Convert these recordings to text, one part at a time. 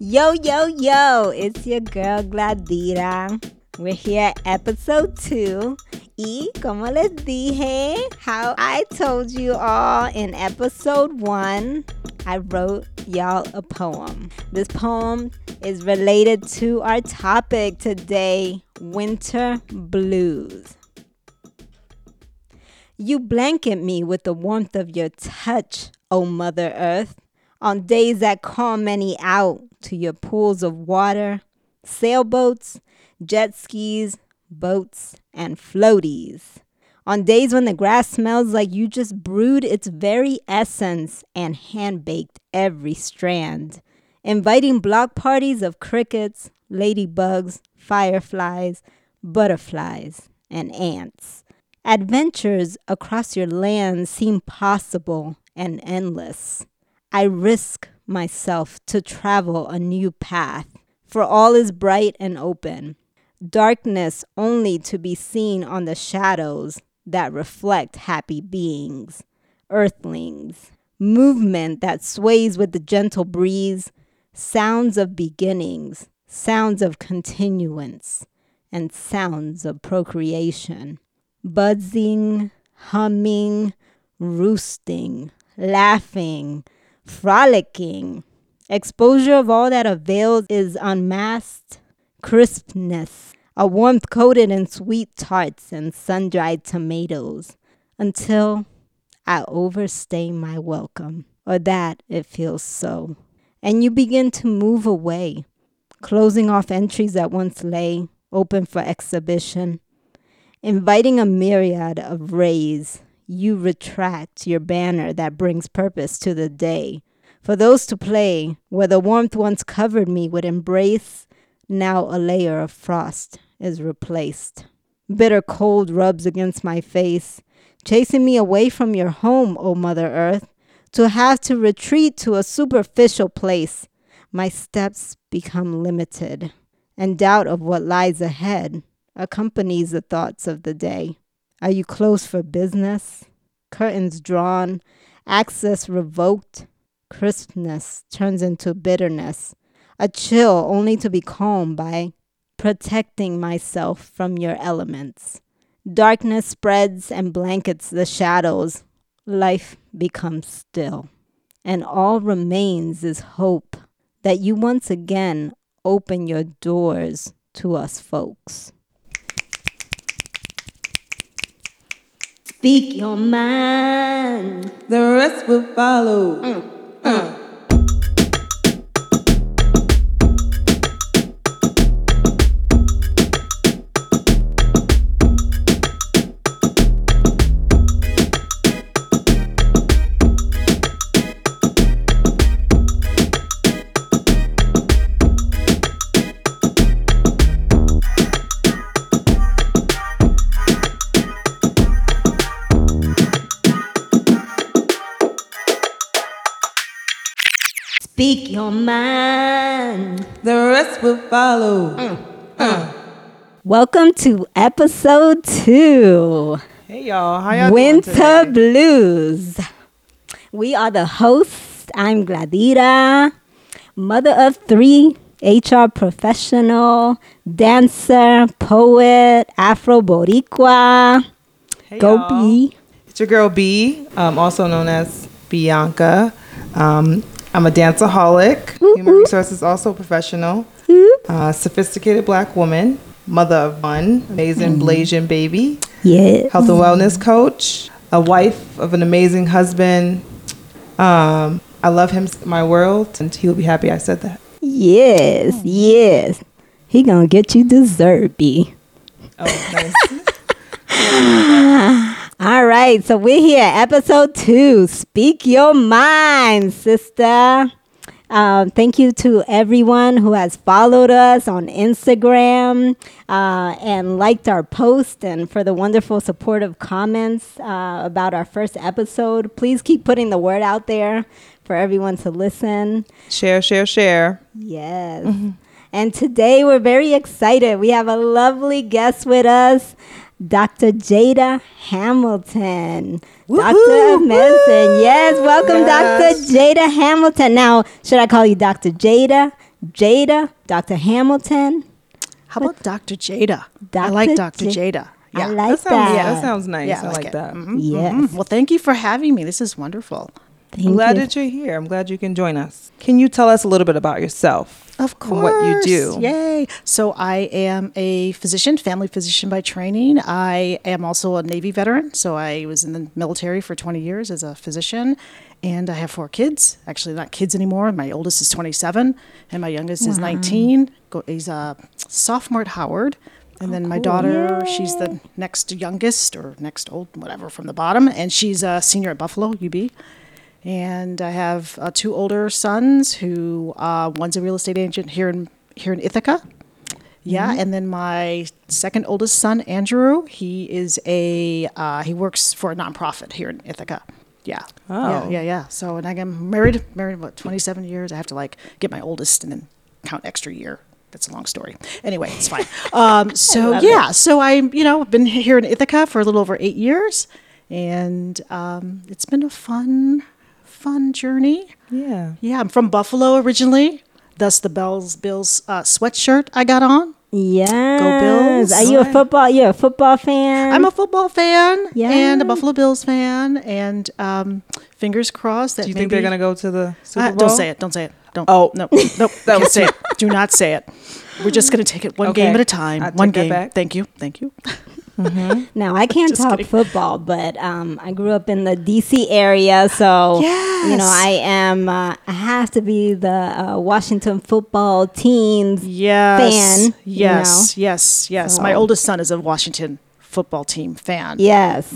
Yo, yo, yo, it's your girl Gladira. We're here episode two. Y como les dije, how I told you all in episode one, I wrote y'all a poem. This poem is related to our topic today winter blues. You blanket me with the warmth of your touch, O Mother Earth, on days that call many out to your pools of water, sailboats, jet skis, boats, and floaties. On days when the grass smells like you just brewed its very essence and hand baked every strand, inviting block parties of crickets, ladybugs, fireflies, butterflies, and ants. Adventures across your land seem possible and endless. I risk myself to travel a new path, for all is bright and open. Darkness only to be seen on the shadows that reflect happy beings, earthlings. Movement that sways with the gentle breeze, sounds of beginnings, sounds of continuance, and sounds of procreation. Buzzing, humming, roosting, laughing, frolicking. Exposure of all that avails is unmasked crispness, a warmth coated in sweet tarts and sun dried tomatoes, until I overstay my welcome, or that it feels so. And you begin to move away, closing off entries that once lay open for exhibition. Inviting a myriad of rays, you retract your banner that brings purpose to the day. For those to play, where the warmth once covered me with embrace, now a layer of frost is replaced. Bitter cold rubs against my face, chasing me away from your home, O Mother Earth, to have to retreat to a superficial place. My steps become limited, and doubt of what lies ahead accompanies the thoughts of the day. Are you closed for business? Curtains drawn, access revoked, crispness turns into bitterness, a chill only to be calmed by protecting myself from your elements. Darkness spreads and blankets the shadows. Life becomes still, and all remains is hope that you once again open your doors to us folks. Speak your mind. The rest will follow. Mm, mm. Your mind. The rest will follow. Mm, Welcome to episode two Hey y'all, how y'all Winter doing today? Blues. We are the hosts. I'm Gladira, mother of three, HR professional, dancer, poet, Afro Boricua. Hey Go y'all. B. It's your girl B, um, also known as Bianca. Um, I'm a danceaholic, human resources also professional, uh, sophisticated black woman, mother of one, amazing Blasian baby, Yes. health and wellness coach, a wife of an amazing husband. Um, I love him, my world, and he'll be happy I said that. Yes, yes. He gonna get you dessert, B. Oh, nice. All right, so we're here, episode two. Speak your mind, sister. Um, thank you to everyone who has followed us on Instagram uh, and liked our post, and for the wonderful supportive comments uh, about our first episode. Please keep putting the word out there for everyone to listen. share, share, share. Yes. And today we're very excited. We have a lovely guest with us, Dr. Jada Hamilton, Doctor of Medicine. Yes, welcome, Yes. Dr. Jada Hamilton. Now, should I call you Dr. Jada, Jada, Dr. Hamilton. How about Dr. Jada? I like Dr. J- Jada. I Yeah. like that sounds, that. that sounds nice. Yeah, I like it. that. Mhm, Yes. mhm. Well, thank you for having me. This is wonderful. Thank I'm glad you. that you're here. I'm glad you can join us. Can you tell us a little bit about yourself? Of course. what you do. Yay. So I am a physician, family physician by training. I am also a Navy veteran. So I was in the military for 20 years as a physician. And I have four kids. Actually, not kids anymore. My oldest is 27, and my youngest is 19. Go- He's a sophomore at Howard. And oh, then my daughter, she's the next youngest or next old, whatever, from the bottom. And she's a senior at Buffalo, UB. And I have uh, two older sons who uh, one's a real estate agent here in here in Ithaca. Yeah, and then my second oldest son, Andrew, he is a uh, he works for a nonprofit here in Ithaca. Yeah. Yeah, Oh. yeah, yeah. So and I'm married married about 27 years. I have to like get my oldest and then count extra year. That's a long story. Anyway, it's fine. Um, so yeah, so I'm you know been here in Ithaca for a little over eight years, and um, it's been a fun fun journey. Yeah. Yeah, I'm from Buffalo originally. Thus the Bells Bills uh, sweatshirt I got on. Yes. Go Bills. Are you a football? You're a football fan? I'm a football fan Yeah. and a Buffalo Bills fan, and um, fingers crossed that Do you maybe think they're gonna go to the Super Uh, Bowl? don't say it. Don't say it. Don't. Oh. no, nope. That Can't was- say it. Do not say it. We're just gonna take it one Okay. game at a time. I one take that game. back. Thank you. Thank you. Now I can't Just talk kidding. football, but um, I grew up in the DC area, so you know I am. Uh, I have to be the uh, Washington football teams Yes. fan. you Yes. Yes. Yes. My oldest son is a Washington football team fan. know? Yes.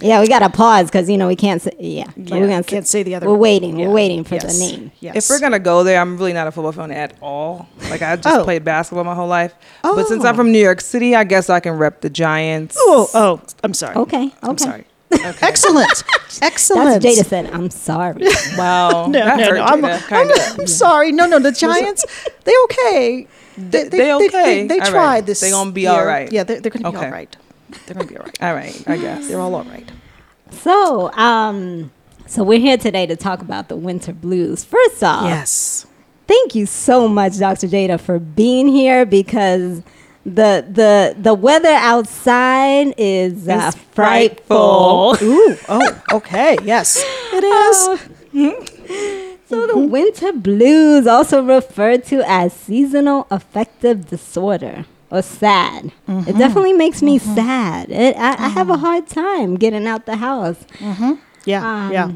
Yeah, we got to pause because you know we can't. Say, yeah, Mm-hmm. Yeah, we're gonna can't say the other We're waiting. Yeah. We're waiting for Yes. the name. Yes. If we're gonna go there, I'm really not a football fan at all. Like I just Oh. played basketball my whole life. Oh. But since Oh. I'm from New York City, I guess I can rep the Giants. Oh, oh, I'm sorry. Okay. I'm sorry. Okay. Excellent. Excellent. That's what Jada said. I'm sorry. Wow. No, that no, hurt no. I'm, Jada, I'm. I'm sorry. No, no. The Giants, they okay. They, they okay. They, they, All right. tried this. They're gonna be year. all right. Yeah, they're, they're gonna be all right. They're gonna be all right. All right, I guess. They're all all right. so, um, so we're here today to talk about the winter blues. First off, Yes. thank you so much, Dr. Jada, for being here because the the the weather outside is uh, frightful. frightful. Ooh. Oh. Okay. Yes. It is. So the winter blues, also referred to as seasonal affective disorder or SAD, it mm-hmm. definitely makes me mm-hmm. sad. It, I, I have a mm-hmm. hard time getting out the house. Yeah. Um, yeah.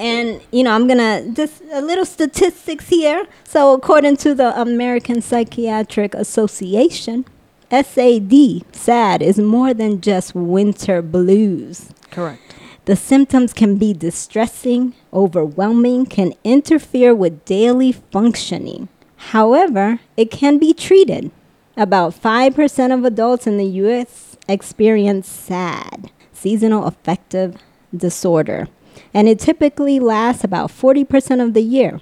And, you know, I'm going to just a little statistics here. So, according to the American Psychiatric Association, SAD, SAD, is more than just winter blues. Correct. The symptoms can be distressing, overwhelming, can interfere with daily functioning. However, it can be treated. About 5% of adults in the US experience SAD, seasonal affective disorder, and it typically lasts about 40% of the year.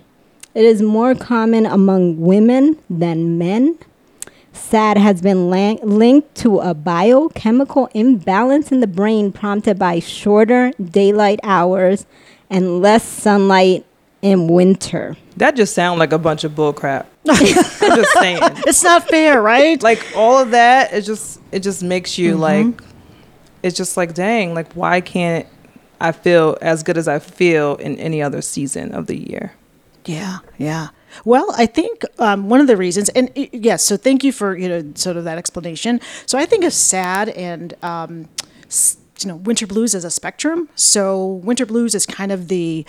It is more common among women than men. SAD has been linked to a biochemical imbalance in the brain prompted by shorter daylight hours and less sunlight in winter. That just sounds like a bunch of bull crap. I'm just saying. It's not fair, right? Like all of that, it just it just makes you Mm-hmm. like it's just like dang, like why can't I feel as good as I feel in any other season of the year? Yeah, yeah. Well, I think um, one of the reasons, and yes, so thank you for you know sort of that explanation. So I think of sad and um, you know winter blues as a spectrum. So winter blues is kind of the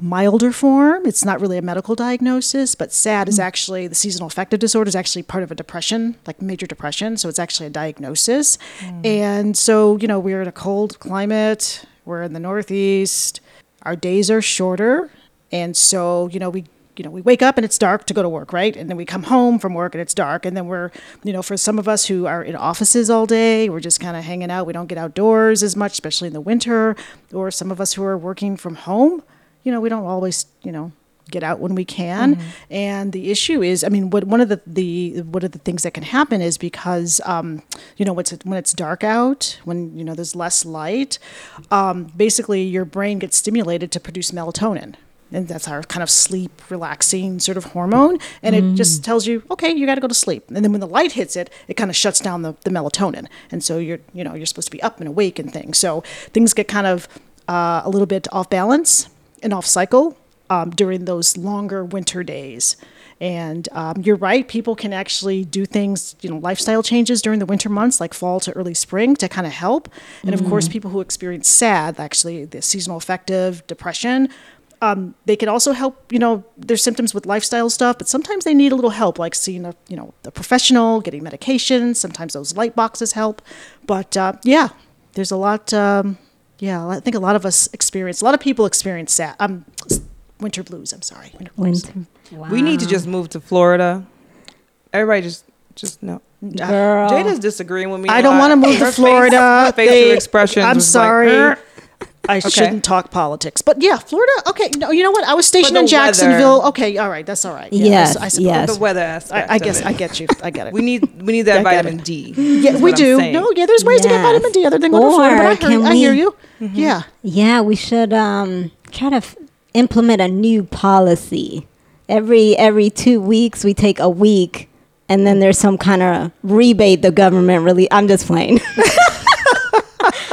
milder form. It's not really a medical diagnosis, but SAD is hmm. actually the seasonal affective disorder is actually part of a depression, like major depression. So it's actually a diagnosis. Hmm. And so, you know, we're in a cold climate, we're in the Northeast, our days are shorter. And so, you know, we you know, we wake up and it's dark to go to work, right? And then we come home from work and it's dark. And then we're, you know, for some of us who are in offices all day, we're just kind of hanging out. We don't get outdoors as much, especially in the winter. Or some of us who are working from home, you know, we don't always, you know, get out when we can. And the issue is, I mean, what one of the, the one of the things that can happen is because, um, you know, when it's, when it's dark out, when you know there's less light, um, basically your brain gets stimulated to produce melatonin. And that's our kind of sleep relaxing sort of hormone. And it just tells you okay you got to go to sleep. And then when the light hits it it kind of shuts down the, the melatonin. And so you're you know you're supposed to be up and awake and things. So things get kind of uh, a little bit off balance and off cycle um, during those longer winter days. And um, you're right people can actually do things you know lifestyle changes during the winter months like fall to early spring to kind of help. And of course people who experience sad actually the seasonal affective depression um, they can also help you know their symptoms with lifestyle stuff but sometimes they need a little help like seeing a you know a professional getting medication sometimes those light boxes help. But uh, yeah there's a lot um, yeah i think a lot of us experience a lot of people experience sad um, winter blues i'm sorry winter blues. Winter. Wow. We need to just move to Florida. Everybody just just no. Girl. Jada's disagreeing with me. I don't want to move Her to Florida. her facial They- expressions. I'm sorry. like, sorry. I shouldn't talk politics, but yeah, Florida. Okay, no, you know what? I was stationed in Jacksonville. weather. Okay, all right, that's all right. Yeah, Yes, I, suppose. yes. the weather aspect. I, I of guess it. I get you. I get it. we need we need that I get vitamin. D. yeah, we do. saying. No, yeah, there's ways to get vitamin D other than going to Florida. But I, Or heard, can I hear we- you. Yeah. Yeah, we should um, try to f- implement a new policy. Every every two weeks, we take a week, and then there's some kind of rebate the government really. I'm just playing.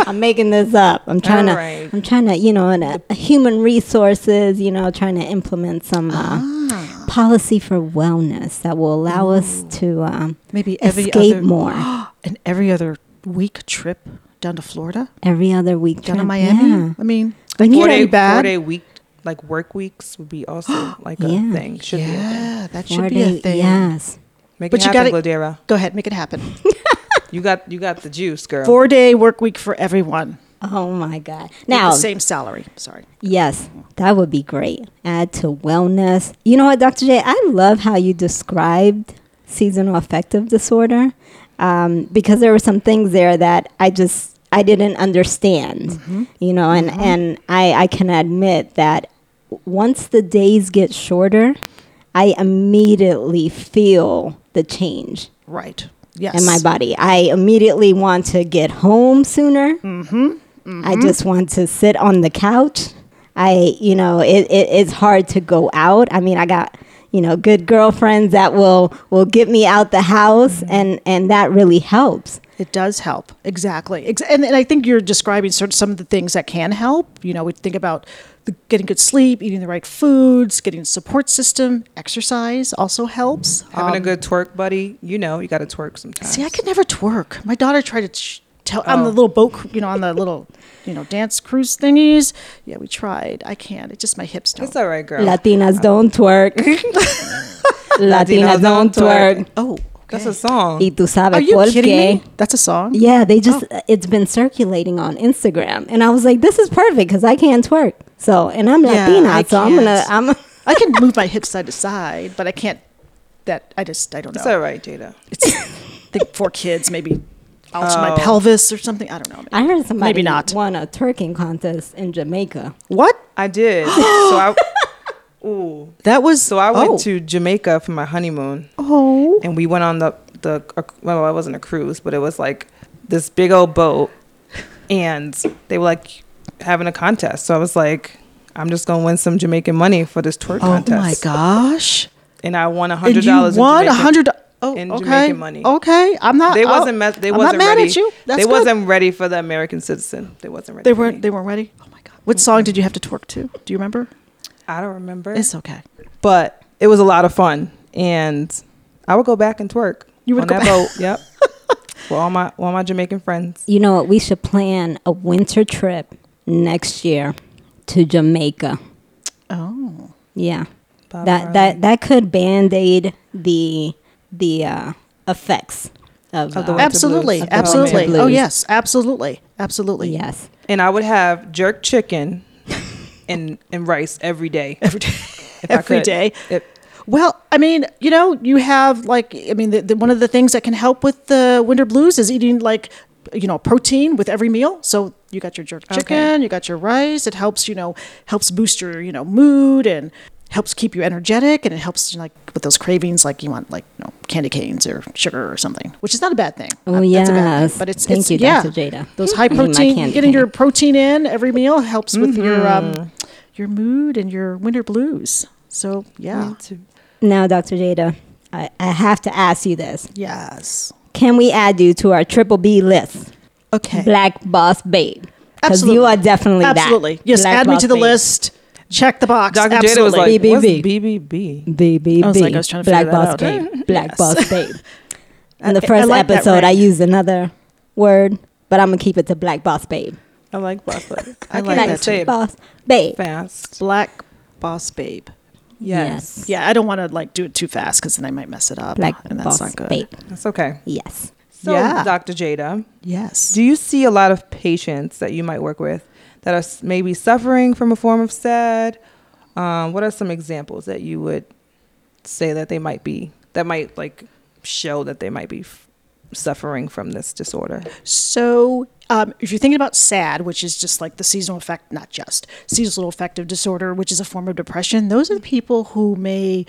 I'm making this up. I'm trying All to. right. I'm trying to. You know, in a, a human resources. You know, trying to implement some uh, Ah. policy for wellness that will allow us to um, Maybe every escape other more and every other week trip down to Florida, every other week. down to. Miami. Yeah. I mean, We it Four day be bad. four day week like work weeks would be also like a Yeah. thing. Should be a thing. yeah, that should Four be a day- thing. Yes. Make But it you happen, gotta- Gladira. Go ahead, make it happen. You got you got the juice, girl. Four day work week for everyone. Oh my God. With Now, the same salary. Sorry. Yes, that would be great. Add to wellness. You know what, Dr. J, I love how you described seasonal affective disorder um, because there were some things there that I just I didn't understand. You know, and and I I can admit that once the days get shorter, I immediately feel the change Right. Yes. in my body. I immediately want to get home sooner. Mm-hmm. I just want to sit on the couch. I, you know, it, it, it's hard to go out. I mean, I got, you know, good girlfriends that will will get me out the house, and and that really helps. It does help. Exactly. And, and I think you're describing sort of some of the things that can help. You know, we think about the, getting good sleep, eating the right foods, getting a support system, exercise also helps. Having a Um, good twerk buddy, you know, you got to twerk sometimes. See, I could never twerk. My daughter tried to sh- tell on the Oh. little boat, cru- you know, on the little, you know, dance cruise thingies. Yeah, we tried. I can't. It's just my hips don't. It's all right, girl. Latinas don't twerk. Latinas don't twerk. oh, That's a song. Y tú sabes Are you por kidding me? That's a song. Yeah, they just oh. it's been circulating on Instagram, and I was like, this is perfect because I can't twerk. So, and I'm Yeah, Latina, I so I'm gonna I'm. I can move my hips side to side, but I can't. That I just I don't know. It's all right, Jada. It's I think four kids maybe alter my Oh. pelvis or something. I don't know. I heard somebody Maybe not. won a twerking contest in Jamaica. What? I did. so I, ooh. That was So I went oh. to Jamaica for my honeymoon, Oh. and we went on the the uh, well, it wasn't a cruise, but it was like this big old boat, and they were like having a contest. So I was like, I'm just gonna win some Jamaican money for this twerk contest. Oh contest. my gosh. And I won a And hundred you dollars. won a hundred. Oh, in okay. Jamaican money. Okay, I'm not. They wasn't. me- they I'm wasn't not mad ready. at you. That's they good. wasn't ready for the American citizen. They wasn't ready. They weren't. They weren't ready. Oh my god. What song did you have to twerk to? Do you remember? I don't remember. It's okay. but it was a lot of fun, and I would go back and twerk. You would on go that back- boat. Yep. For all my all my Jamaican friends. You know what? We should plan a winter trip next year to Jamaica. Oh. Yeah, Bob that Marley. that that could band aid the the uh, effects of, Of the uh, winter Absolutely. blues. Absolutely. Winter Oh yes. Absolutely. Absolutely. Yes. and I would have jerk chicken and and rice every day. Every day. if I could. day. It- Well, I mean, you know, you have like, I mean, the, the, one of the things that can help with the winter blues is eating like, you know, protein with every meal. So you got your jerk chicken, Okay. you got your rice. It helps, you know, helps boost your, you know, mood and helps keep you energetic. And it helps like with those cravings, like you want like, you know, candy canes or sugar or something, which is not a bad thing. Oh, Not- that's a bad thing, yes. But it's, Thank it's you, yeah, Dr. Jada. Those high I need my protein, candy getting your protein in every meal helps with your, um, your mood and your winter blues. So yeah, Now, Dr. Jada, I, I have to ask you this. yes, Can we add you to our triple B list? okay, Black Boss Babe. Because you Absolutely. are definitely that. absolutely. Yes, Black add me to the Babe. list. Check the box. Dr. Absolutely. Jada was like, BBB. what's BBB? BBB. I was like, I was trying to Black figure that Boss out. Babe. Black Yes. Boss Babe. In the I- I first like that episode. I used another word, but I'm going to keep it to Black Boss Babe. I like boss lady. I like that too. Boss Babe. fast. Black boss babe. Yes. Yeah, I don't want to like do it too fast because then I might mess it up, Black and that's Boss not good. Babe. That's okay. Yes. So, Yeah. Dr. Jada, Yes. do you see a lot of patients that you might work with that are maybe suffering from a form of SAD? Um, what are some examples that you would say that they might be, that might like show that they might be f- suffering from this disorder? So, um, if you're thinking about SAD, which is just like the seasonal effect, not just seasonal affective disorder, which is a form of depression, those are the people who may,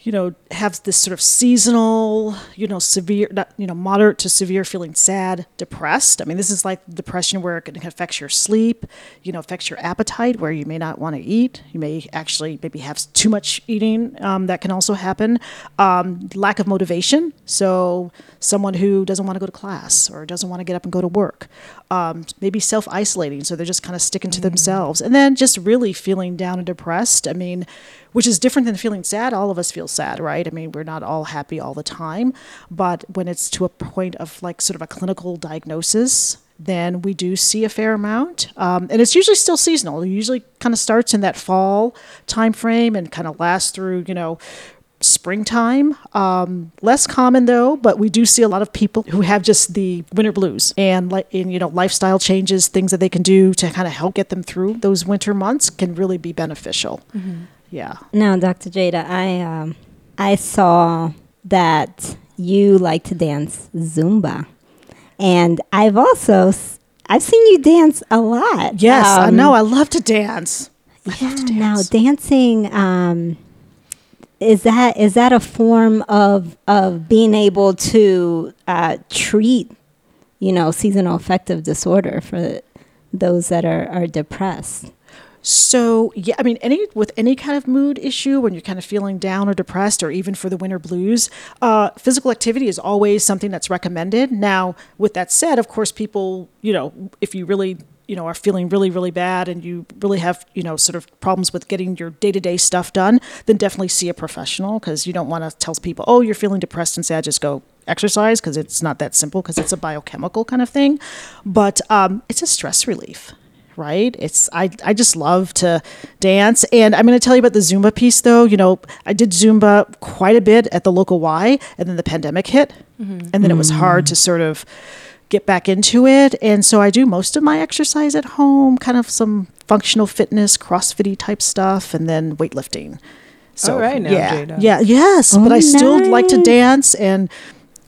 you know, have this sort of seasonal, you know, severe, not, you know, moderate to severe feeling sad, depressed. I mean, this is like depression where it can affect your sleep, you know, affects your appetite, where you may not want to eat. You may actually maybe have too much eating. Um, that can also happen. Um, lack of motivation. So, someone who doesn't want to go to class or doesn't want to get up and go to work. Um, maybe self isolating. So, they're just kind of sticking to themselves. And then just really feeling down and depressed. I mean, which is different than feeling sad. All of us feel sad, right? I mean, we're not all happy all the time. But when it's to a point of like sort of a clinical diagnosis, then we do see a fair amount. Um, and it's usually still seasonal. It usually kind of starts in that fall time frame and kind of lasts through, you know, springtime. Um, less common though, but we do see a lot of people who have just the winter blues and in you know lifestyle changes, things that they can do to kind of help get them through those winter months can really be beneficial. Yeah. Now, Dr. Jada, I um, I saw that you like to dance Zumba, and I've also s- I've seen you dance a lot. Yes, I Um, know. I love to dance. Yeah. Now, dancing um, is that is that a form of of being able to uh, treat, you know, seasonal affective disorder for those that are are depressed? So yeah, I mean, any with any kind of mood issue, when you're kind of feeling down or depressed, or even for the winter blues, uh, physical activity is always something that's recommended. Now, with that said, of course, people, you know, if you really you know are feeling really really bad and you really have you know sort of problems with getting your day-to-day stuff done then definitely see a professional because you don't want to tell people oh you're feeling depressed and sad just go exercise because it's not that simple because it's a biochemical kind of thing but um, it's a stress relief right? It's I I just love to dance, and I'm going to tell you about the Zumba piece though. You know, I did Zumba quite a bit at the local Y, and then the pandemic hit, mm-hmm. and then it was hard to sort of get back into it, and so I do most of my exercise at home, kind of some functional fitness, CrossFitty type stuff, and then weightlifting. So All right now, yeah, Jada. yeah, yes, Oh, but I still oh, like to dance, and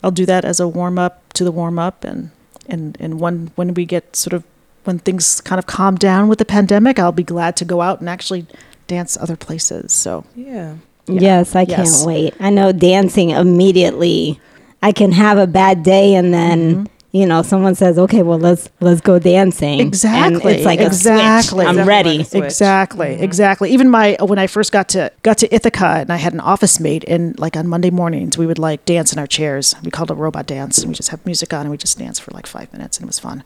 I'll do that as a warm up to the warm up, and and and when when we get sort of when things kind of calm down with the pandemic, I'll be glad to go out and actually dance other places. So Yeah. Yeah. Yes, I Yes. can't wait. I know dancing immediately. I can have a bad day and then mm-hmm. You know someone says, "Okay, well let's let's go dancing." Exactly. And it's like a Exactly. switch. I'm Exactly ready. like a switch. exactly, Mm-hmm. exactly. Even my when I first got to got to Ithaca and I had an office mate, and like on Monday mornings we would like dance in our chairs. We called it robot dance, and we just have music on and we just dance for like five minutes, and it was fun.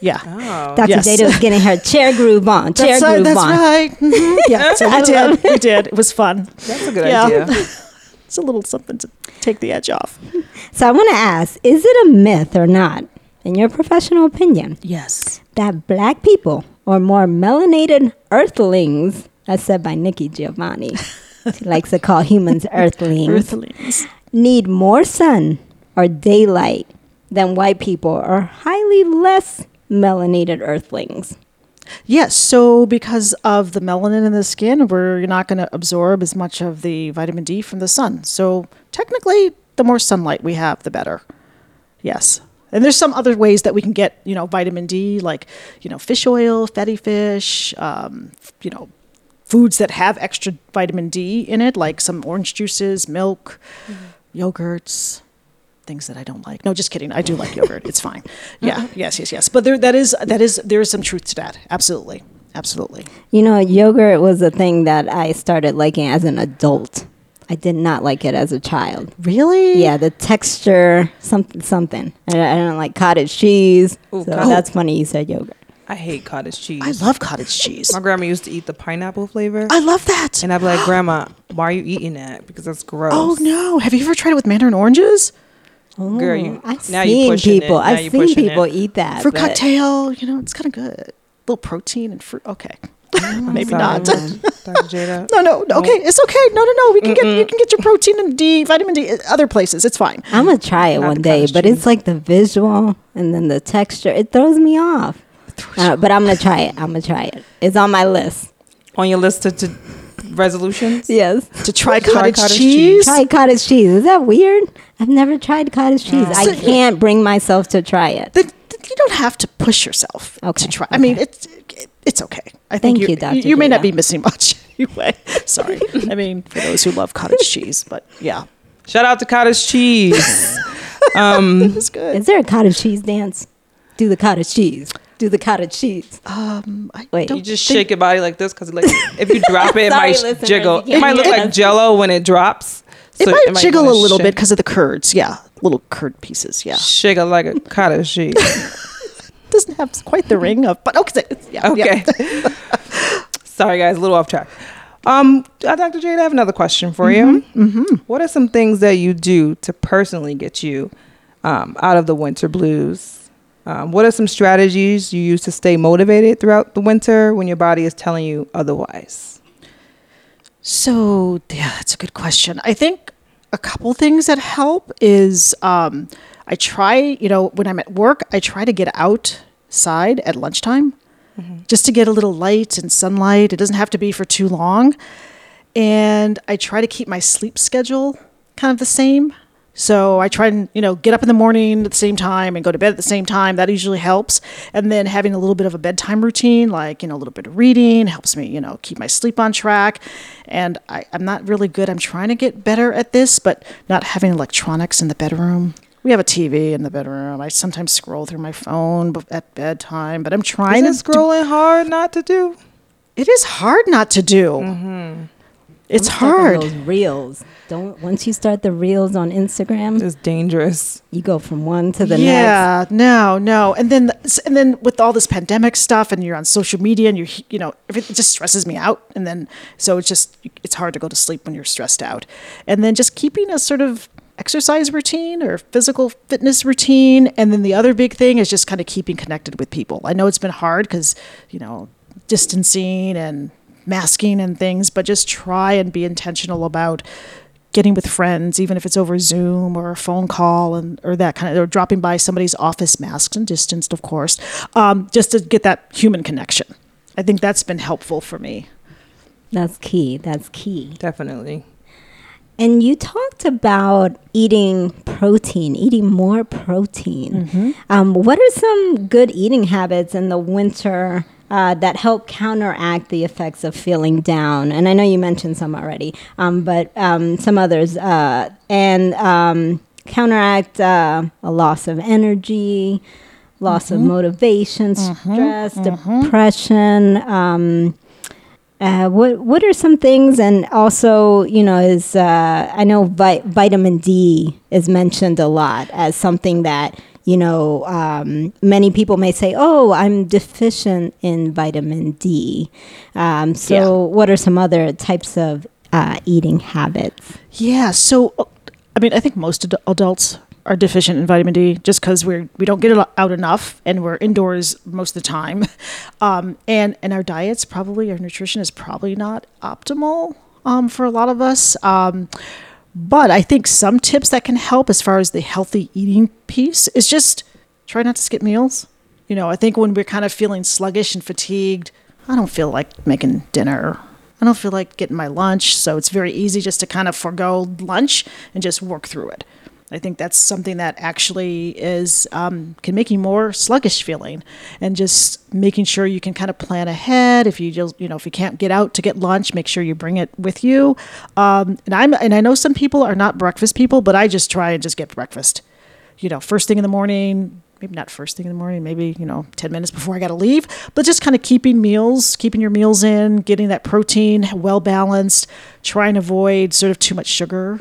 Yeah. Oh. Dr. Yes. Data was getting her chair groove on. Chair That's, right, groove that's on. right. Mhm. Yeah, so we did. We did. It was fun. That's a good Yeah. idea. It's a little something to take the edge off. So I want to ask, is it a myth or not, in your professional opinion, Yes. that black people are more melanated earthlings, as said by Nikki Giovanni. she likes to call humans earthlings. Earthlings. need more sun or daylight than white people or highly less melanated earthlings. Yes, so because of the melanin in the skin, we're not going to absorb as much of the vitamin D from the sun. So technically, the more sunlight we have, the better. Yes. And there's some other ways that we can get, you know, vitamin D, like, you know, fish oil, fatty fish, um, you know, foods that have extra vitamin D in it, like some orange juices, milk, yogurts, things that I don't like. No, just kidding. I do like yogurt. It's fine. Yeah. Yes. Yes. Yes. But there, that is that is there is some truth to that. Absolutely. absolutely. You know, yogurt was a thing that I started liking as an adult. I did not like it as a child. Really? Yeah, the texture, something, something. I, I don't like cottage cheese. Ooh, so cottage- that's funny you said yogurt. I hate cottage cheese. I love cottage cheese. My grandma used to eat the pineapple flavor, I love that. and I'd be like, "Grandma, why are you eating that? Because that's gross." oh no! Have you ever tried it with mandarin oranges Girl, you- I've now you seen pushing it. people. Now I've seen people it. eat that. fruit but- cocktail? You know, it's kind of good. little protein and fruit. Okay, maybe Sorry, not. Dr. Jada. No, no, no, okay, it's okay. No, no, no. We can get you can get your protein and D, vitamin D, other places. It's fine. I'm gonna try it Not one day, but it's like the visual and then the texture. It throws me off. Uh, but I'm gonna try it. I'm gonna try it. It's on my list. On your list to, to resolutions. Yes. To try Try cottage, cottage cheese. Try cottage cheese. Is that weird? I've never tried cottage cheese. I So- can't bring myself to try it. Then- then you don't have to push yourself Okay, to try. I mean, okay. it's it's okay. I Thank think you, Dr. You, may not be missing much anyway. Sorry. I mean, for those who love cottage cheese, but yeah, Shout out to cottage cheese. um, it's good. Is there a cottage cheese dance? Do the cottage cheese. Do the cottage cheese. Um, I Wait. don't you just think- shake your body like this because, like, if you drop it, it Sorry, might listeners, jiggle. you It might look can't like Jello when it drops. It So might jiggle a wanna little bit shake- because of the curds. Yeah, little curd pieces. Yeah, Shake it like a cottage cheese. doesn't have quite the ring of, but okay. it's- Yeah, yeah. Okay. Sorry, guys, a little off track. Um, uh, Dr. Jade, I have another question for you. Mm-hmm. What are some things that you do to personally get you um, out of the winter blues? Um, what are some strategies you use to stay motivated throughout the winter when your body is telling you otherwise? So yeah, that's a good question. I think a couple things that help is um, I try, you know, when I'm at work, I try to get outside at lunchtime just to get a little light and sunlight. It doesn't have to be for too long. And I try to keep my sleep schedule kind of the same. So I try and, you know, get up in the morning at the same time and go to bed at the same time. That usually helps. And then having a little bit of a bedtime routine, like, you know, a little bit of reading helps me, you know, keep my sleep on track. And I, I'm not really good. I'm trying to get better at this, but not having electronics in the bedroom. We have a TV in the bedroom. I sometimes scroll through my phone at bedtime, but I'm trying Is to it scrolling hard not to do? it is hard not to do. Mm-hmm. It's hard. Those reels. Don't once you start the reels on Instagram, It's dangerous. you go from one to the next. yeah, no, no, and then and then with all this pandemic stuff, and you're on social media, and you're you know it just stresses me out, and then so it's just it's hard to go to sleep when you're stressed out, and then just keeping a sort of exercise routine or physical fitness routine, and then the other big thing is just kind of keeping connected with people. I know it's been hard because you know distancing and masking and things, but just try and be intentional about getting with friends, even if it's over Zoom or a phone call and or that kind of or dropping by somebody's office, masked and distanced, of course, um, just to get that human connection. I think that's been helpful for me. That's key. That's key. Definitely. And you talked about eating protein, eating more protein. Um, what are some good eating habits in the winter uh, that help counteract the effects of feeling down? And I know you mentioned some already, um, but um, some others. Uh, and um, counteract uh, a loss of energy, loss of motivation, stress, depression. Um, uh, what what are some things, and also you know is uh, I know vi- vitamin D is mentioned a lot as something that you know um, many people may say, oh, I'm deficient in vitamin D. Um, so Yeah. what are some other types of uh, eating habits? Yeah. So, uh, I mean, I think most ad- adults are deficient in vitamin D just because we're we don't get it out enough and we're indoors most of the time, um, and and our diets probably our nutrition is probably not optimal um, for a lot of us. Um, but I think some tips that can help as far as the healthy eating piece is just try not to skip meals. You know, I think when we're kind of feeling sluggish and fatigued, I don't feel like making dinner. I don't feel like getting my lunch. So it's very easy just to kind of forego lunch and just work through it. I think that's something that actually is um, can make you more sluggish feeling, and just making sure you can kind of plan ahead. If you just you know if you can't get out to get lunch, make sure you bring it with you. Um, and I'm and I know some people are not breakfast people, but I just try and just get breakfast. You know, first thing in the morning, maybe not first thing in the morning, maybe, you know, 10 minutes before I got to leave, but just kind of keeping meals, keeping your meals in, getting that protein well balanced, trying to avoid sort of too much sugar.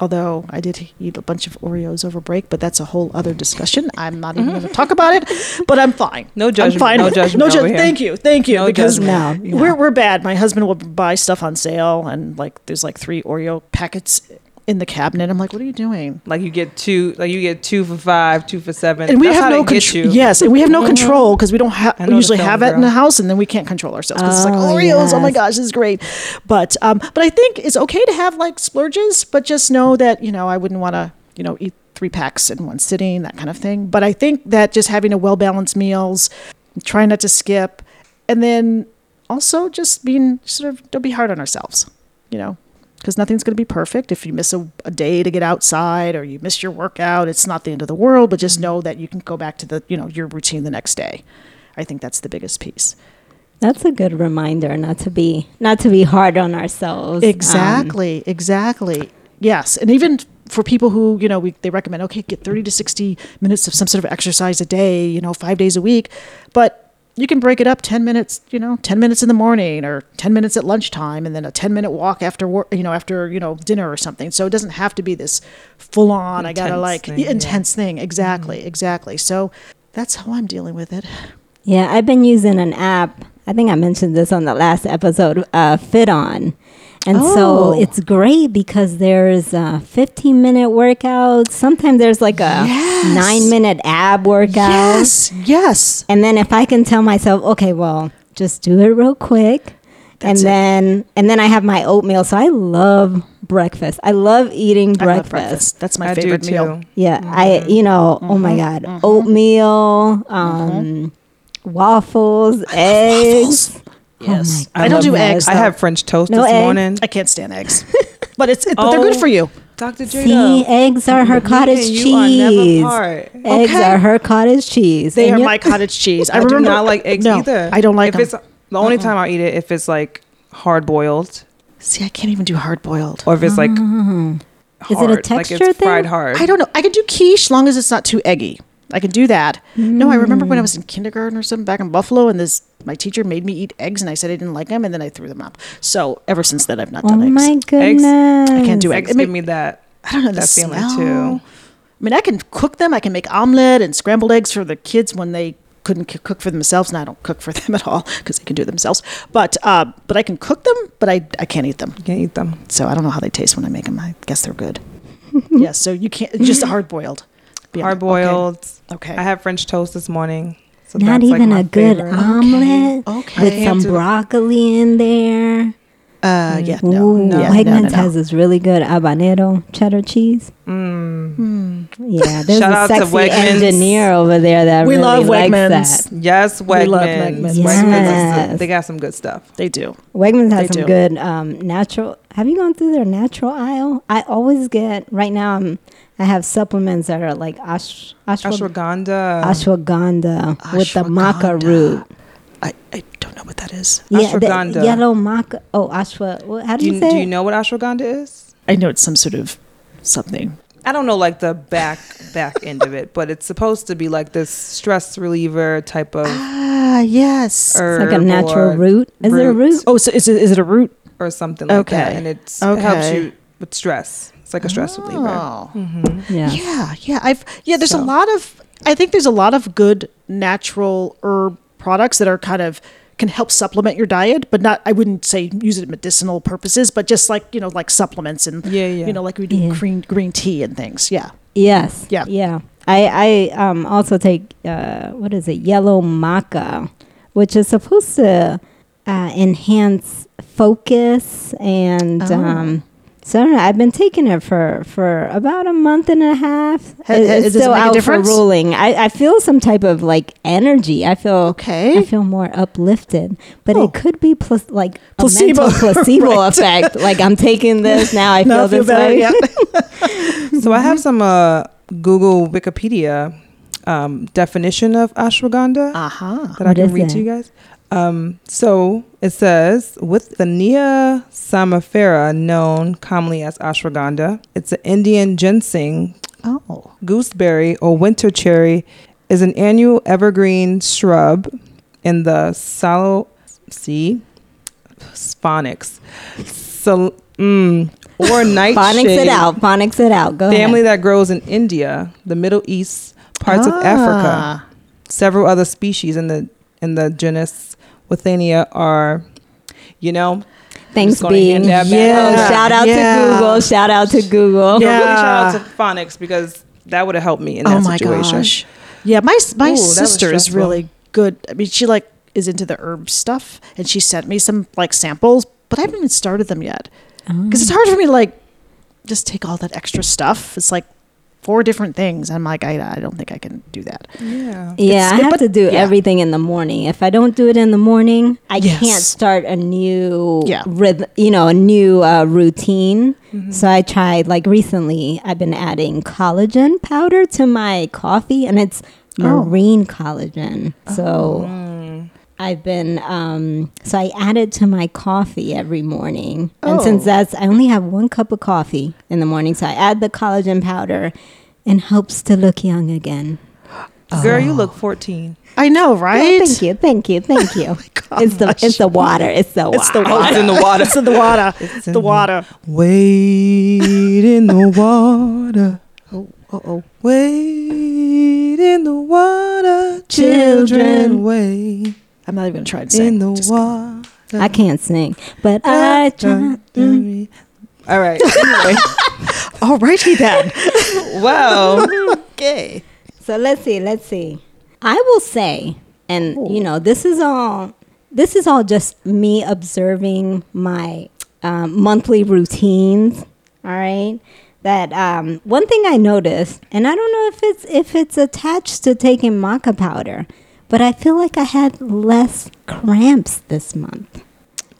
Although I did eat a bunch of Oreos over break, but that's a whole other discussion. I'm not even mm-hmm. going to talk about it, but I'm fine. No judgment. I'm fine. no judgment No judgment. Thank you. Thank you. No because judgment. No, no. we're, we're bad. My husband will buy stuff on sale, and like there's like three Oreo packets in the cabinet. I'm like, what are you doing? Like you get two, like you get two for five, two for seven. and we That's have no control. Yes, and we have no control because we don't have. We usually have it in the house, and then we can't control ourselves because it's like Oh, Oreos. Oh my gosh, this is great. But um, but I think it's okay to have like splurges, but just know that you know I wouldn't want to you know eat three packs in one sitting, that kind of thing. But I think that just having a well balanced meals, trying not to skip, and then also just being sort of don't be hard on ourselves, you know because nothing's going to be perfect. If you miss a, a day to get outside or you miss your workout, it's not the end of the world. But just know that you can go back to the you know your routine the next day. I think that's the biggest piece. That's a good reminder not to be not to be hard on ourselves. Um, Exactly, exactly. Yes, and even for people who you know we, they recommend okay get 30 to 60 minutes of some sort of exercise a day you know five days a week but you can break it up 10 minutes you know 10 minutes in the morning or 10 minutes at lunchtime and then a 10 minute walk after work you know after you know dinner or something so it doesn't have to be this full on i gotta like thing, yeah. intense thing exactly exactly so that's how i'm dealing with it Yeah, I've been using an app. I think I mentioned this on the last episode, uh, FitOn. And Oh. so it's great because there's a 15 minute workout. Sometimes there's like a Yes. nine minute ab workout. yes yes And then if I can tell myself, okay, well, just do it real quick. and That's it. then and then I have my oatmeal. So I love breakfast. I love eating I love breakfast. breakfast that's my I favorite too. meal Yeah, I mm-hmm. you know, oh mm-hmm. my god, mm-hmm. oatmeal, um, waffles, eggs. Yes my i don't God. do love eggs I though. have French toast No this egg? morning. I can't stand eggs, but it's it, but they're good Oh. for you. Dr. See, eggs are her cottage and cheese. you are never apart. Eggs Okay. are her cottage cheese. They And are you- my cottage cheese. I, I, do not like eggs no, either. I don't like if them. it's the only time I'll eat it if it's like hard boiled See, I can't even do hard boiled. or if it's like Mm. Is it a hard, like texture it's fried thing? hard. I don't know. I can do quiche long as it's not too eggy. I can do that. No, I remember when I was in kindergarten or something back in Buffalo, and this my teacher made me eat eggs, and I said I didn't like them, and then I threw them up. So ever since then, I've not Oh done eggs. my goodness! I can't do Eggs eggs. I mean, give me that. I don't know the that feeling smell. too. I mean, I can cook them. I can make omelet and scrambled eggs for the kids when they couldn't c- cook for themselves. And I don't cook for them at all because they can do it themselves. But uh, but I can cook them, but I I can't eat them. You can eat them. So I don't know how they taste when I make them. I guess they're good. yes. So you can't just hard boiled. Hard boiled. Okay. I had French toast this morning. So Not that's, like, even my a good favorite. omelet Okay. with some broccoli in there. Uh, yeah. No. Ooh, no, Wegmans no, no, no. has this really good habanero cheddar cheese. Mm. Yeah, there's Shout a out to sexy Wegmans. engineer over there that We really love likes Wegmans. that. Yes, Wegmans. We love Wegmans. Wegmans is Yes. they got some good stuff. They do. Wegmans has They some do. good um, natural. Have you gone through their natural aisle? I always get right now. I'm I have supplements that are like ash, ashwa, Ashwagandha. ashwagandha with the maca root. I, I don't know what that is. Yeah, the Ashwagandha. yellow maca. Oh, ashwa. What, how do, do, you you, say? do you know what ashwagandha is? I know it's some sort of something. I don't know like the back back end of it, but it's supposed to be like this stress reliever type of Ah, yes. herb It's like a natural root. Is it a root? Oh, so is it, is it a root? or something like that, Okay. and it's, it helps Okay. you with stress. It's like a stress reliever. Oh. Yeah. Yeah, yeah. I've yeah. There's So- a lot of. I think there's a lot of good natural herb products that are kind of can help supplement your diet, but not. I wouldn't say use it medicinal purposes, but just like you know, like supplements and Yeah, yeah. you know, like we do Yeah. green green tea and things. Yeah. Yes. Yeah. Yeah. I I um also take uh what is it yellow maca, which is supposed to uh, enhance focus and Oh. um. So I don't know. I've been taking it for for about a month and a half. Ha- It- it's it still a out for ruling. I, I feel some type of like energy. I feel Okay. I feel more uplifted, but Oh. it could be plas- like a Placebo. placebo effect. Like I'm taking this now. I feel feel this better. way. Yeah. So I have some uh, Google Wikipedia um, definition of ashwagandha Uh huh. that I What can read it? to you guys. Um, so it says with the Nia samifera, known commonly as ashwagandha, it's an Indian ginseng, Oh. gooseberry, or winter cherry is an annual evergreen shrub in the Salo see phonics. So, mm, or nightshade Phonics it out. Phonics it out. Go ahead. family ahead. that grows in India, the Middle East, parts of Ah. Africa. Several other species in the in the genus Withania are, you know, Thanks, just gonna B. hand that back. Oh, Yeah. shout out Yeah. to Google. Shout out to Google. Yeah. really shout out to phonics because that would have helped me in that oh my situation. gosh. Yeah, my my Ooh, sister is really good. I mean, she like is into the herb stuff, and she sent me some like samples, but I haven't even started them yet oh. because it's hard for me to like just take all that extra stuff. It's like four different things. I'm like, I, I don't think I can do that. Yeah. Yeah, It's- I have but- to do yeah. everything in the morning. If I don't do it in the morning, I Yes. can't start a new Yeah. rhythm, you know, a new uh, routine. So I tried like recently. I've been adding collagen powder to my coffee, and it's Oh. marine collagen. So I've been um, so I add it to my coffee every morning, and since Oh. that's I only have one cup of coffee in the morning, so I add the collagen powder, and helps to look young again. Girl, you look 14. I know, Oh, right? thank you, thank you, thank you. it's the it's the water. It's the water. It's the Oh, water. it's in the water. It's in the water. It's the in water. Wade in the water. Oh, oh, oh. Wade in the water. Children. Children, wade I'm not even gonna try to sing. in the Just- water. I can't sing, but I try. mm. All right. Anyway, Alrighty then. wow. okay. So let's see, let's see. I will say, and you know, this is all this is all just me observing my um, monthly routines. All right. That um, one thing I noticed, and I don't know if it's if it's attached to taking maca powder, but I feel like I had less cramps this month.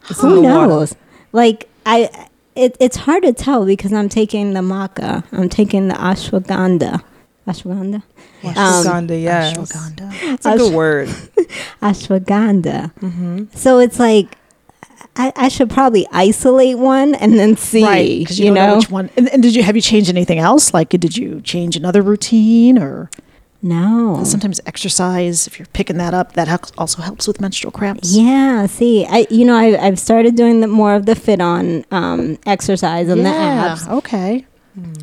It's Who the water. knows? Like I, it, it's hard to tell because I'm taking the maca. I'm taking the ashwagandha. Ashwagandha. Um, Ashwagandha, yes. Ashwagandha. It's a good word. ashwagandha. Mm-hmm. So it's like I, I should probably isolate one and then see. Right, you, you know know, which one. And, and did you have you changed anything else? Like, did you change another routine or no. sometimes exercise? If you're picking that up, that also helps with menstrual cramps. Yeah, see, I you know I, I've started doing the more of the FitOn um, exercise and the Yeah, abs, Okay.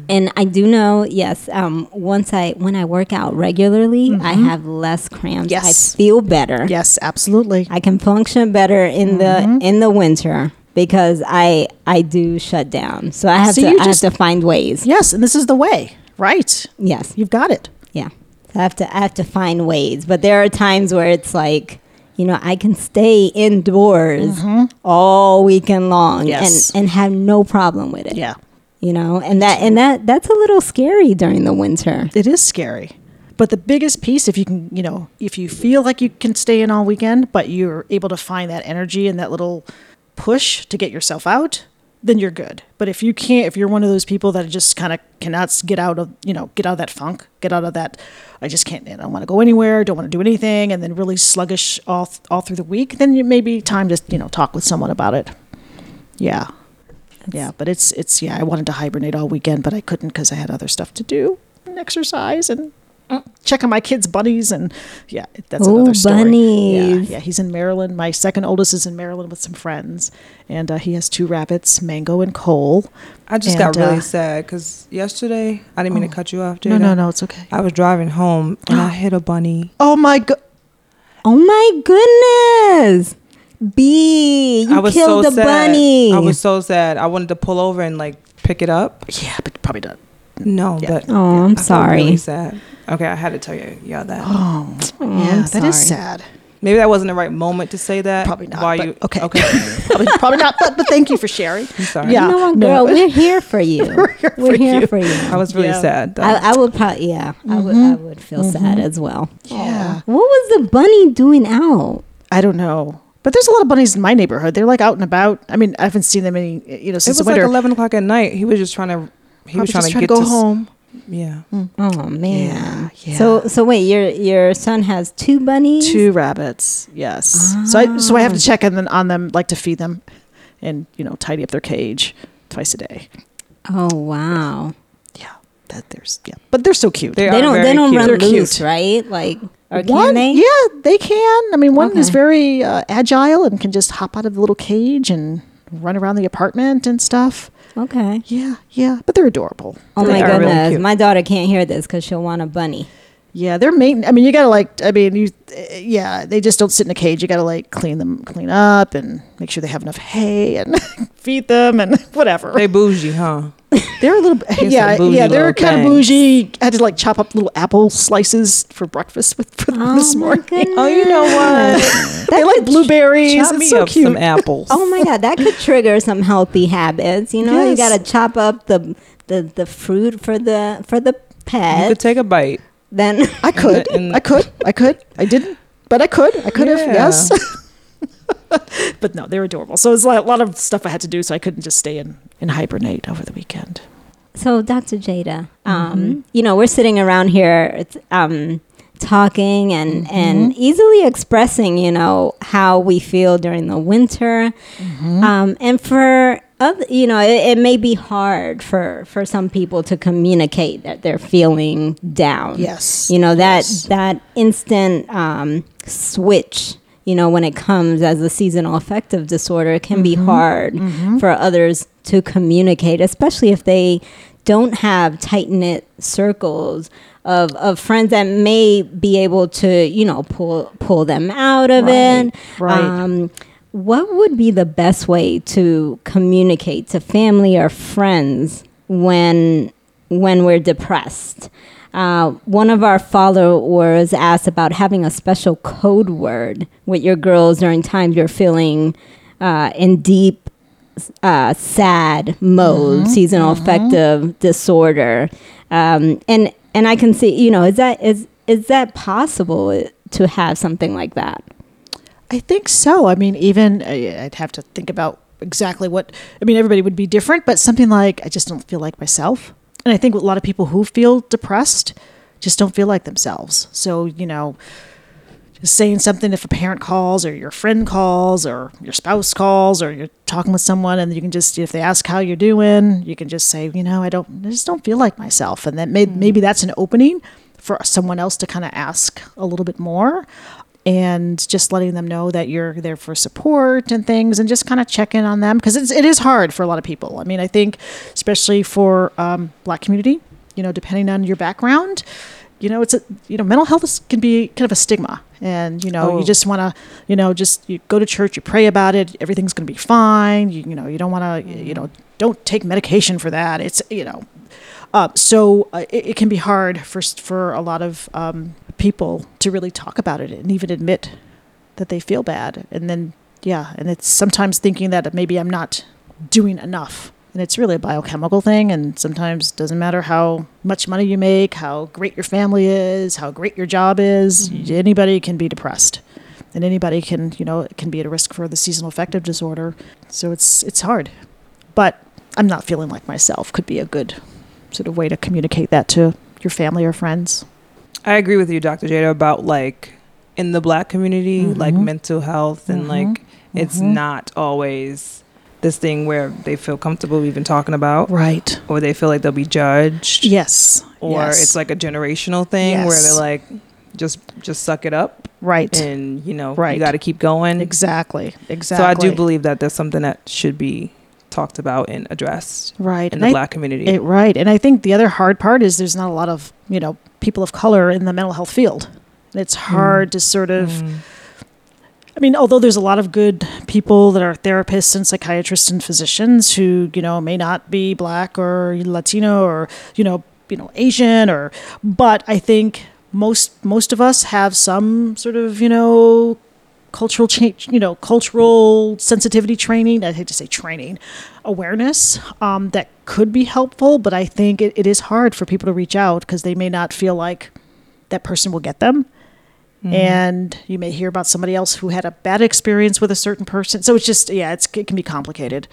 and I do know yes. Um, once I when I work out regularly, I have less cramps. Mm-hmm. Yes. I feel better. Yes, absolutely. I can function better in Mm-hmm. the in the winter because I I do shut down. So I have So to I just- have to find ways. Yes, and this is the way. Right. Yes. You've got it. Yeah. So I have to I have to find ways. But there are times where it's like, you know, I can stay indoors all weekend long Mm-hmm. Yes. and and have no problem with it. Yeah. You know, and that and that that's a little scary during the winter. It is scary. But the biggest piece, if you can, you know, if you feel like you can stay in all weekend, but you're able to find that energy and that little push to get yourself out, then you're good. But if you can't, if you're one of those people that just kind of cannot get out of, you know, get out of that funk, get out of that, I just can't, I don't want to go anywhere, don't want to do anything, and then really sluggish all, th- all through the week, then it may be time to, you know, talk with someone about it. Yeah. Yeah, but it's it's yeah. I wanted to hibernate all weekend, but I couldn't because I had other stuff to do, and exercise, and uh, checking my kids' bunnies, and yeah, that's Ooh, another story. bunnies. Yeah, yeah, he's in Maryland. My second oldest is in Maryland with some friends, and uh, he has two rabbits, Mango and Cole. I just And, got really uh, sad because yesterday, I didn't mean to cut you off, Jada. No, no, no, it's okay. I was driving home and I hit a bunny. Oh my god! Oh my goodness. B, you I was killed so a sad. bunny. I was so sad. I wanted to pull over and like pick it up. Yeah, but probably not. No, Yeah. but Oh, I'm I sorry. Really sad. Okay, I had to tell you, yeah, that. Oh, Oh, yeah, I'm that is sad. Maybe that wasn't the right moment to say that. Probably not. While but you, okay, okay. probably, probably not. But, but thank you for sharing. I'm sorry. Yeah. you know what, no. girl? We're here for you. We're here We're for here you. for you. I was really Yeah. sad. Though. I, I would probably, yeah, I would, I would mm-hmm. feel sad mm-hmm. as well. Yeah. What was the bunny doing out? I don't know. But there's a lot of bunnies in my neighborhood. They're like out and about. I mean, I haven't seen them any, you know, it was the winter. like 11 o'clock at night. He was just trying to. He was trying to trying get to go s- home. Yeah. Oh man. Yeah, So so wait, your your son has two bunnies. Two rabbits. Yes. So I so I have to check on them, on them, like to feed them, and you know, tidy up their cage twice a day. Oh wow. Yeah. that there's yeah, but they're so cute. They They are don't. They don't cute. run They're loose, cute. right? Like, or can one, they? yeah, they can. I mean, one is very uh, agile and can just hop out of the little cage and run around the apartment and stuff. Okay. Yeah, yeah, but they're adorable. Oh They my are really goodness, cute. my daughter can't hear this because she'll want a bunny. Yeah, they're main. I mean, you gotta like. I mean, you. uh, Yeah, they just don't sit in a cage. You gotta like clean them, clean up, and make sure they have enough hay and feed them and whatever. They bougie, huh? They're a little. some Yeah, bougie yeah, they're little kind of bougie. I had to like chop up little apple slices for breakfast with for Oh this morning. goodness. Oh, you know what? they like blueberries. Chop it's me so up cute. some apples. Oh my god, that could trigger some healthy habits. You know, you got to chop up the the the fruit for the for the pet. You pet. could take a bite. then I could. And- I could. I could. I didn't, but I could. I could have. Yeah. Yes. but no, they're adorable. So it's like a lot of stuff I had to do, so I couldn't just stay in and hibernate over the weekend. So, Dr. Jada, um, Mm-hmm. you know, we're sitting around here um, talking and, Mm-hmm. and easily expressing, you know, how we feel during the winter. Mm-hmm. Um, and for other, you know, it, it may be hard for, for some people to communicate that they're feeling down. Yes. You know, that, Yes. that instant um, switch. You know, when it comes as a seasonal affective disorder, it can be Mm-hmm. hard for others to communicate, especially if they don't have tight knit circles of, of friends that may be able to, you know, pull pull them out of Right, it. right. Um, what would be the best way to communicate to family or friends when when we're depressed? Uh, one of our followers asked about having a special code word with your girls during times you're feeling uh, in deep uh, sad mode, Mm-hmm. seasonal affective disorder, um, and and I can see, you know, is that is is that possible to have something like that? I think so. I mean, even uh, I'd have to think about exactly what. I mean, everybody would be different, but something like I just don't feel like myself. And I think a lot of people who feel depressed just don't feel like themselves. So you know, just saying something if a parent calls or your friend calls or your spouse calls or you're talking with someone and you can just if they ask how you're doing you can just say you know i don't i just don't feel like myself. And that may, hmm. maybe that's an opening for someone else to kind of ask a little bit more and just letting them know that you're there for support and things and just kind of check in on them because it's, it is hard for a lot of people. I mean i think especially for um, black community you know depending on your background you know it's a you know mental health is, can be kind of a stigma. And you know Oh. you just want to you know just you go to church you pray about it everything's going to be fine you, you know you don't want to you know don't take medication for that. It's you know uh, so uh, it, it can be hard for for a lot of um, people to really talk about it and even admit that they feel bad. And then yeah and it's sometimes thinking that maybe i'm not doing enough. And it's really a biochemical thing. And sometimes doesn't matter how much money you make how great your family is how great your job is mm-hmm. anybody can be depressed. And anybody can you know can be at risk for the seasonal affective disorder. So it's it's hard. But i'm not feeling like myself could be a good sort of way to communicate that to your family or friends I agree with you, Dr. Jada, about like in the black community, like Mhm. mental health and Mhm. like it's Mhm. not always this thing where they feel comfortable even talking about right or they feel like they'll be judged yes or yes. it's like a generational thing where they're like just just suck it up right and you know Right. you got to keep going. exactly exactly So I do believe that there's something that should be talked about and addressed right in And the I- black community. It, right. And I think the other hard part is there's not a lot of, you know, people of color in the mental health field. It's hard to sort of, Mm. I mean, although there's a lot of good people that are therapists and psychiatrists and physicians who, you know, may not be black or Latino or, you know, you know, Asian or, but I think most, most of us have some sort of, you know, cultural change, you know, cultural sensitivity training. I hate to say training, awareness um, that could be helpful, but I think it, it is hard for people to reach out because they may not feel like that person will get them. And you may hear about somebody else who had a bad experience with a certain person. So it's just, yeah, it's, it can be complicated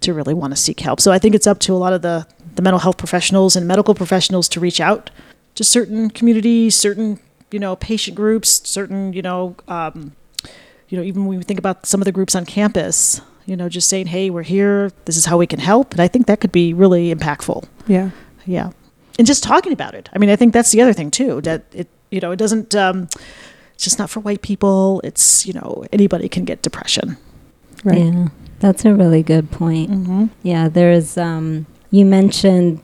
to really want to seek help. So I think it's up to a lot of the, the mental health professionals and medical professionals to reach out to certain communities, certain, you know, patient groups, certain, you know, um, you know, even when we think about some of the groups on campus, you know, just saying, hey, we're here, this is how we can help. And I think that could be really impactful. yeah. Yeah. and just talking about it. I mean, I think that's the other thing too. That it, you know, it doesn't. Um, it's just not for white people. It's you know anybody can get depression. Right. Yeah, that's a really good point. Mm-hmm. Yeah, there's um you mentioned,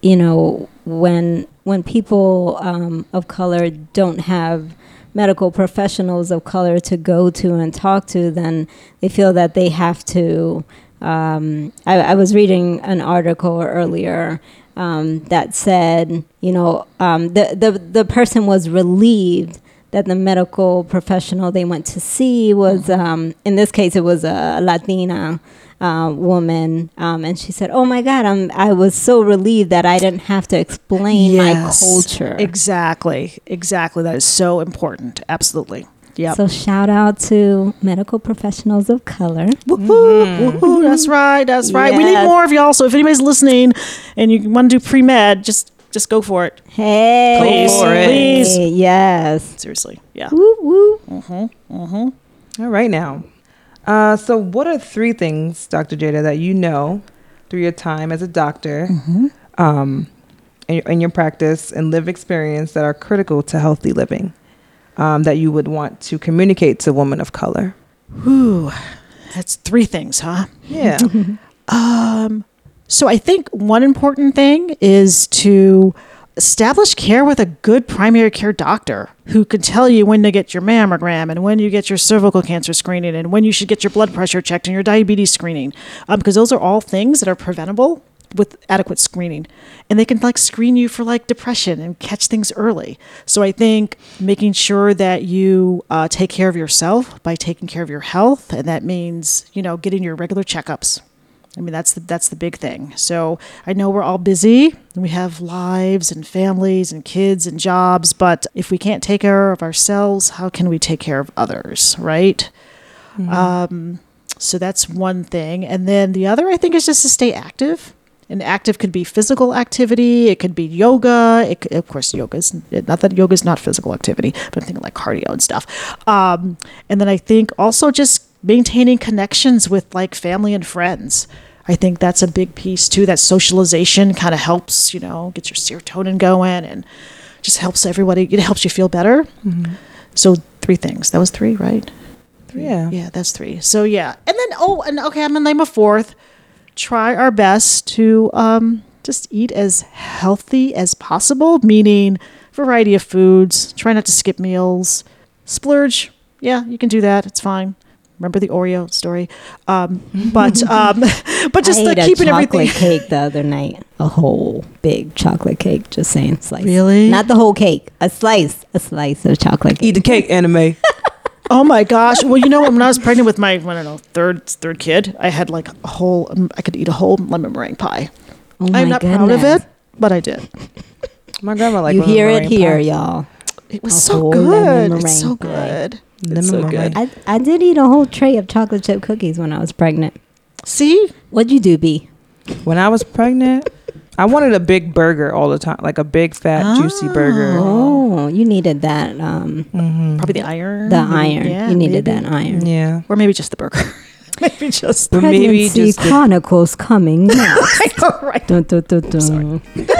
you know, when when people um, of color don't have medical professionals of color to go to and talk to, then they feel that they have to. Um, I, I was reading an article earlier um, that said, you know, um, the, the the person was relieved that the medical professional they went to see was, um, in this case, it was a Latina uh, woman, um, and she said, "Oh my God, I'm I was so relieved that I didn't have to explain my culture." Exactly. Exactly. That is so important. Absolutely. Yep. So shout out to medical professionals of color. Woohoo, woohoo, that's right. That's right. We need more of y'all. So if anybody's listening and you want to do pre med, just just go for it. Hey, Please, for it. please. yes. Seriously. Yeah. Woo woo. Mhm. Mhm. All right now. Uh, so, what are three things, Dr. Jada, that you know through your time as a doctor, um, in, your- in your practice and live experience that are critical to healthy living um, that you would want to communicate to women of color? Whew. That's three things, huh? Yeah. So I think one important thing is to establish care with a good primary care doctor who can tell you when to get your mammogram and when you get your cervical cancer screening and when you should get your blood pressure checked and your diabetes screening. Um, because those are all things that are preventable with adequate screening. And they can like screen you for like depression and catch things early. So i think making sure that you uh, take care of yourself by taking care of your health and that means you know getting your regular checkups I mean, that's the, that's the big thing. So I know we're all busy and we have lives and families and kids and jobs, but if we can't take care of ourselves, how can we take care of others, right? Um, so that's one thing. And then the other, I think, is just to stay active. And active could be physical activity. It could be yoga. It of course, yoga is not that yoga is not physical activity, but I'm thinking like cardio and stuff. Um, and then I think also just maintaining connections with like family and friends. I think that's a big piece too. That socialization kind of helps, you know, get your serotonin going and just helps everybody. It helps you feel better. So three things. That was three, right? Three. Yeah. Yeah, that's three. So yeah, and then oh, and okay, I'm gonna name a fourth. Try our best to um, just eat as healthy as possible, meaning variety of foods. Try not to skip meals. Splurge. Yeah, you can do that. It's fine. Remember the Oreo story, um, but um, but just I the ate a keeping chocolate everything. cake the other night. A whole big chocolate cake. Just saying, slice. Really? Not the whole cake. A slice. A slice of chocolate cake. Eat the cake, Anna Mae. Oh my gosh! Well, you know, when I was pregnant with my I don't know third third kid, I had like a whole. um, I could eat a whole lemon meringue pie. Oh my I'm not proud of it, but I did. My grandma like you hear it meringue here, pie. y'all. It was so good. It's so meringue pie. good. It's so good. I, I did eat a whole tray of chocolate chip cookies when I was pregnant. See, What'd you do, B? When I was pregnant, I wanted a big burger all the time, like a big fat juicy burger. Oh, you needed that. Um, probably the iron. the iron. yeah, you needed maybe. that iron. Yeah. or maybe just the burger. maybe just. But maybe Pregnancy just the, Chronicles coming next. All right. dun, dun, dun, dun.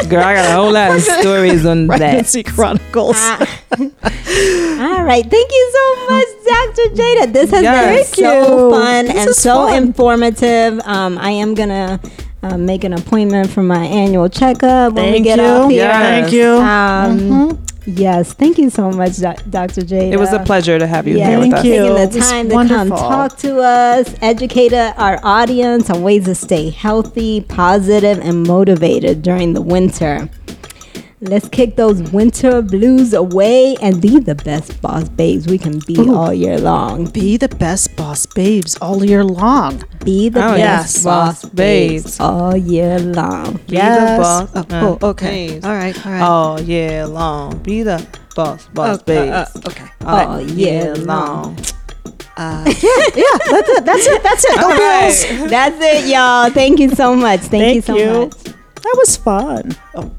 girl, I got a whole lot of stories on that. Pregnancy Chronicles. All right. Thank you so much, Dr. Jada. This has Yes. been so fun This and so fun. informative. Um, I am going to uh, make an appointment for my annual checkup when we Thank get you. off here. Yes. Thank you. Um, Yes. Thank you so much, Dr. Jada. It was a pleasure to have you Yeah, here with Thank us. you. taking the time to come talk to us, educate uh, our audience on ways to stay healthy, positive, and motivated during the winter. Let's kick those winter blues away and be the best boss babes we can be all year long. Be the best boss babes all year long. Be the Oh, best yes. boss Boss babes babes. all year long. Be the boss. Oh, uh, oh, okay. babes. All right. All right. All year long. Be the boss, boss, Uh, babes. uh, okay. All year long. Yeah, yeah, that's it. That's it. That's it. Go All Bills. right. That's it, y'all. Thank you so much. Thank, you Thank so you. much. That was fun. Oh.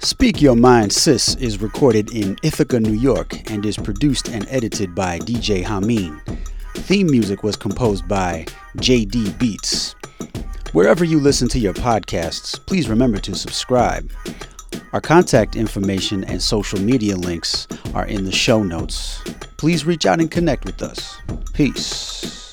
Speak Yo Mind Sis is recorded in Ithaca, New York, and is produced and edited by DJ Hameen. theme music was composed by JD Beatz. Wherever you listen to your podcasts, please remember to subscribe. Our contact information and social media links are in the show notes. Please reach out and connect with us. Peace.